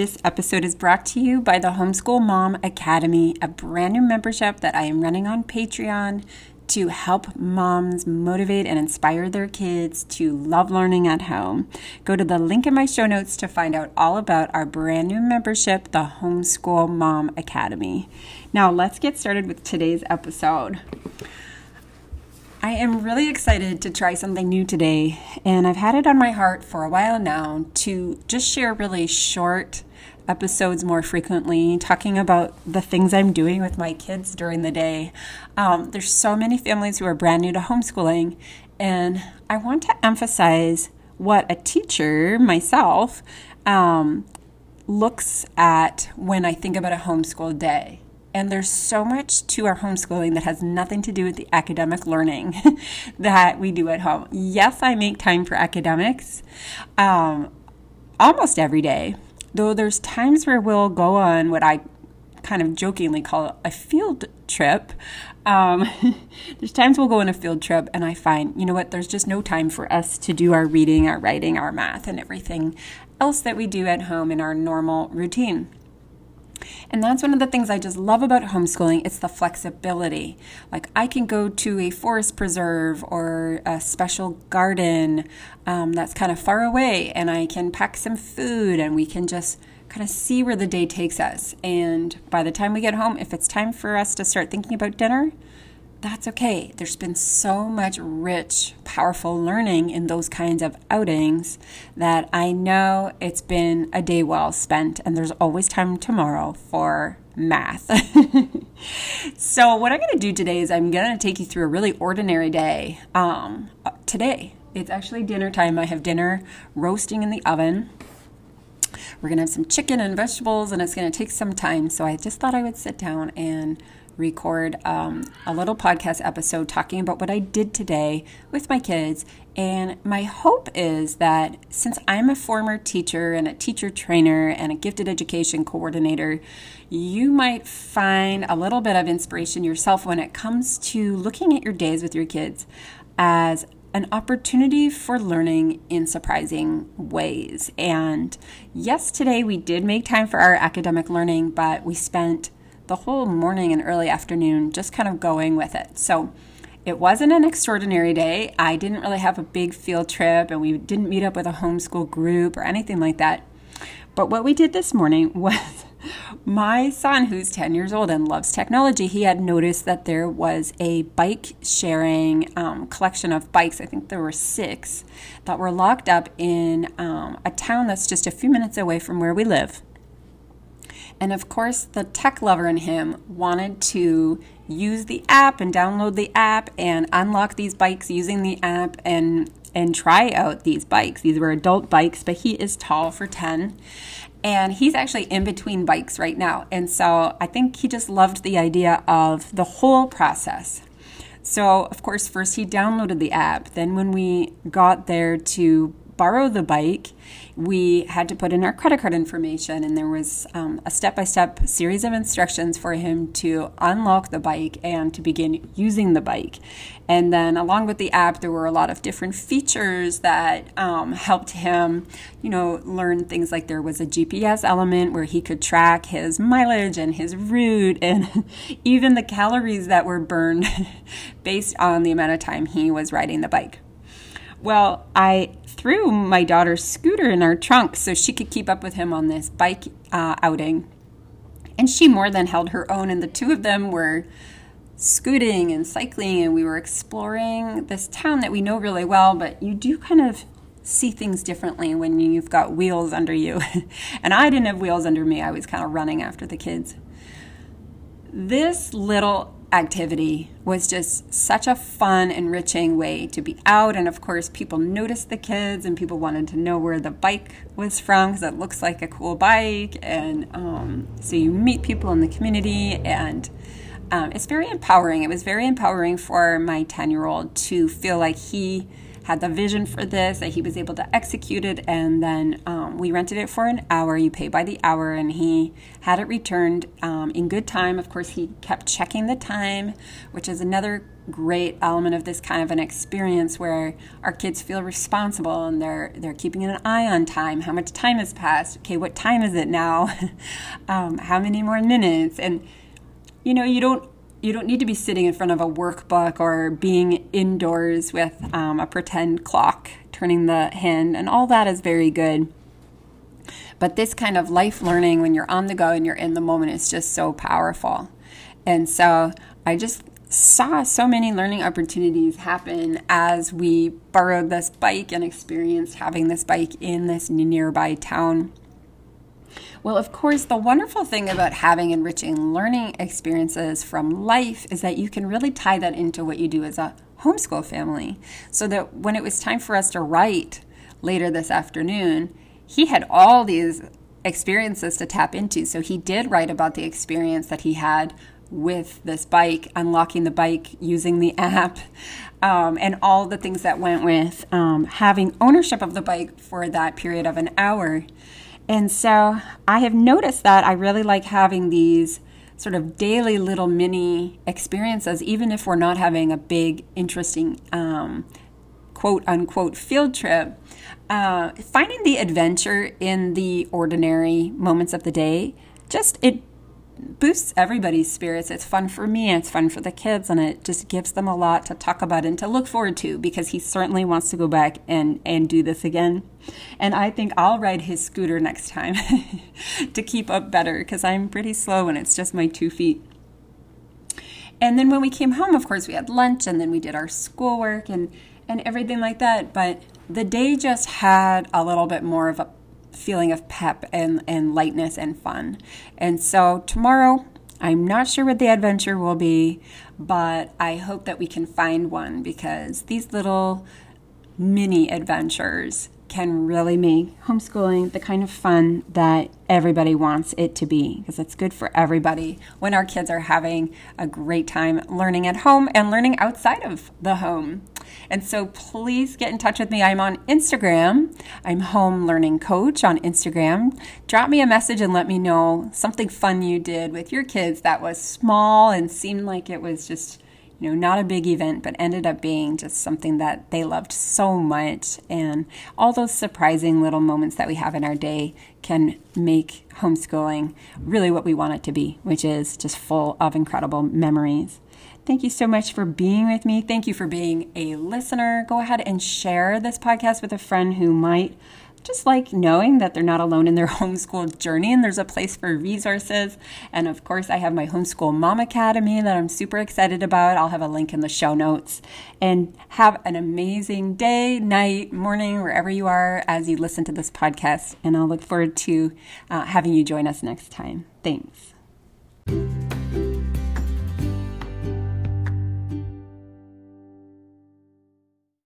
This episode is brought to you by the Homeschool Mom Academy, a brand new membership that I am running on Patreon to help moms motivate and inspire their kids to love learning at home. Go to the link in my show notes to find out all about our brand new membership, the Homeschool Mom Academy. Now, let's get started with today's episode. I am really excited to try something new today, and I've had it on my heart for a while now to just share really short episodes more frequently, talking about the things I'm doing with my kids during the day. Um, there's so many families who are brand new to homeschooling, and I want to emphasize what a teacher, myself, um, looks at when I think about a homeschool day. And there's so much to our homeschooling that has nothing to do with the academic learning that we do at home. Yes, I make time for academics um, almost every day, though there's times where we'll go on what I kind of jokingly call a field trip. Um, there's times we'll go on a field trip, and I find, you know what, there's just no time for us to do our reading, our writing, our math, and everything else that we do at home in our normal routine. And that's one of the things I just love about homeschooling. It's the flexibility. Like I can go to a forest preserve or a special garden um, that's kind of far away, and I can pack some food, and we can just kind of see where the day takes us. And by the time we get home, if it's time for us to start thinking about dinner, that's okay. There's been so much rich, powerful learning in those kinds of outings that I know it's been a day well spent, and there's always time tomorrow for math. so, what I'm going to do today is I'm going to take you through a really ordinary day. Um, today, it's actually dinner time. I have dinner roasting in the oven. We're going to have some chicken and vegetables, and it's going to take some time. So, I just thought I would sit down and record um, a little podcast episode talking about what I did today with my kids. And my hope is that since I'm a former teacher and a teacher trainer and a gifted education coordinator, you might find a little bit of inspiration yourself when it comes to looking at your days with your kids as an opportunity for learning in surprising ways. And yes, today we did make time for our academic learning, but we spent the whole morning and early afternoon just kind of going with it. So it wasn't an extraordinary day. I didn't really have a big field trip and we didn't meet up with a homeschool group or anything like that. But what we did this morning was my son, who's 10 years old and loves technology, he had noticed that there was a bike sharing um, collection of bikes. I think there were six that were locked up in um, a town that's just a few minutes away from where we live. And of course, the tech lover in him wanted to use the app and download the app and unlock these bikes using the app and and try out these bikes. These were adult bikes, but he is tall for 10 and he's actually in between bikes right now. And so I think he just loved the idea of the whole process. So, of course, first he downloaded the app. Then, when we got there to borrow the bike, we had to put in our credit card information, and there was um, a step by step series of instructions for him to unlock the bike and to begin using the bike. And then, along with the app, there were a lot of different features that um, helped him, you know, learn things like there was a GPS element where he could track his mileage and his route and even the calories that were burned based on the amount of time he was riding the bike. Well, I threw my daughter's scooter in our trunk so she could keep up with him on this bike uh, outing. And she more than held her own, and the two of them were scooting and cycling, and we were exploring this town that we know really well, but you do kind of see things differently when you've got wheels under you. and I didn't have wheels under me, I was kind of running after the kids. This little activity was just such a fun, enriching way to be out. And of course, people noticed the kids and people wanted to know where the bike was from because it looks like a cool bike. And um, so you meet people in the community, and um, it's very empowering. It was very empowering for my 10 year old to feel like he had the vision for this, that he was able to execute it, and then um, we rented it for an hour. You pay by the hour, and he had it returned um, in good time. Of course, he kept checking the time, which is another great element of this kind of an experience where our kids feel responsible and they're they're keeping an eye on time. How much time has passed? Okay, what time is it now? um, how many more minutes? And you know, you don't you don't need to be sitting in front of a workbook or being indoors with um, a pretend clock turning the hand, and all that is very good. But this kind of life learning when you're on the go and you're in the moment is just so powerful. And so I just saw so many learning opportunities happen as we borrowed this bike and experienced having this bike in this nearby town. Well, of course, the wonderful thing about having enriching learning experiences from life is that you can really tie that into what you do as a homeschool family. So that when it was time for us to write later this afternoon, he had all these experiences to tap into. So he did write about the experience that he had with this bike, unlocking the bike using the app, um, and all the things that went with um, having ownership of the bike for that period of an hour. And so I have noticed that I really like having these sort of daily little mini experiences, even if we're not having a big, interesting, um, quote unquote field trip. Uh, finding the adventure in the ordinary moments of the day just it boosts everybody's spirits. It's fun for me, it's fun for the kids, and it just gives them a lot to talk about and to look forward to because he certainly wants to go back and, and do this again. And I think I'll ride his scooter next time to keep up better because I'm pretty slow and it's just my two feet. And then when we came home, of course, we had lunch and then we did our schoolwork and, and everything like that. But the day just had a little bit more of a feeling of pep and, and lightness and fun. And so tomorrow, I'm not sure what the adventure will be, but I hope that we can find one because these little mini adventures can really make homeschooling the kind of fun that everybody wants it to be because it's good for everybody when our kids are having a great time learning at home and learning outside of the home. And so please get in touch with me. I'm on Instagram. I'm Home Learning Coach on Instagram. Drop me a message and let me know something fun you did with your kids that was small and seemed like it was just you know, not a big event, but ended up being just something that they loved so much. And all those surprising little moments that we have in our day can make homeschooling really what we want it to be, which is just full of incredible memories. Thank you so much for being with me. Thank you for being a listener. Go ahead and share this podcast with a friend who might just like knowing that they're not alone in their homeschool journey and there's a place for resources. And of course, I have my Homeschool Mom Academy that I'm super excited about. I'll have a link in the show notes. And have an amazing day, night, morning, wherever you are as you listen to this podcast. And I'll look forward to uh, having you join us next time. Thanks.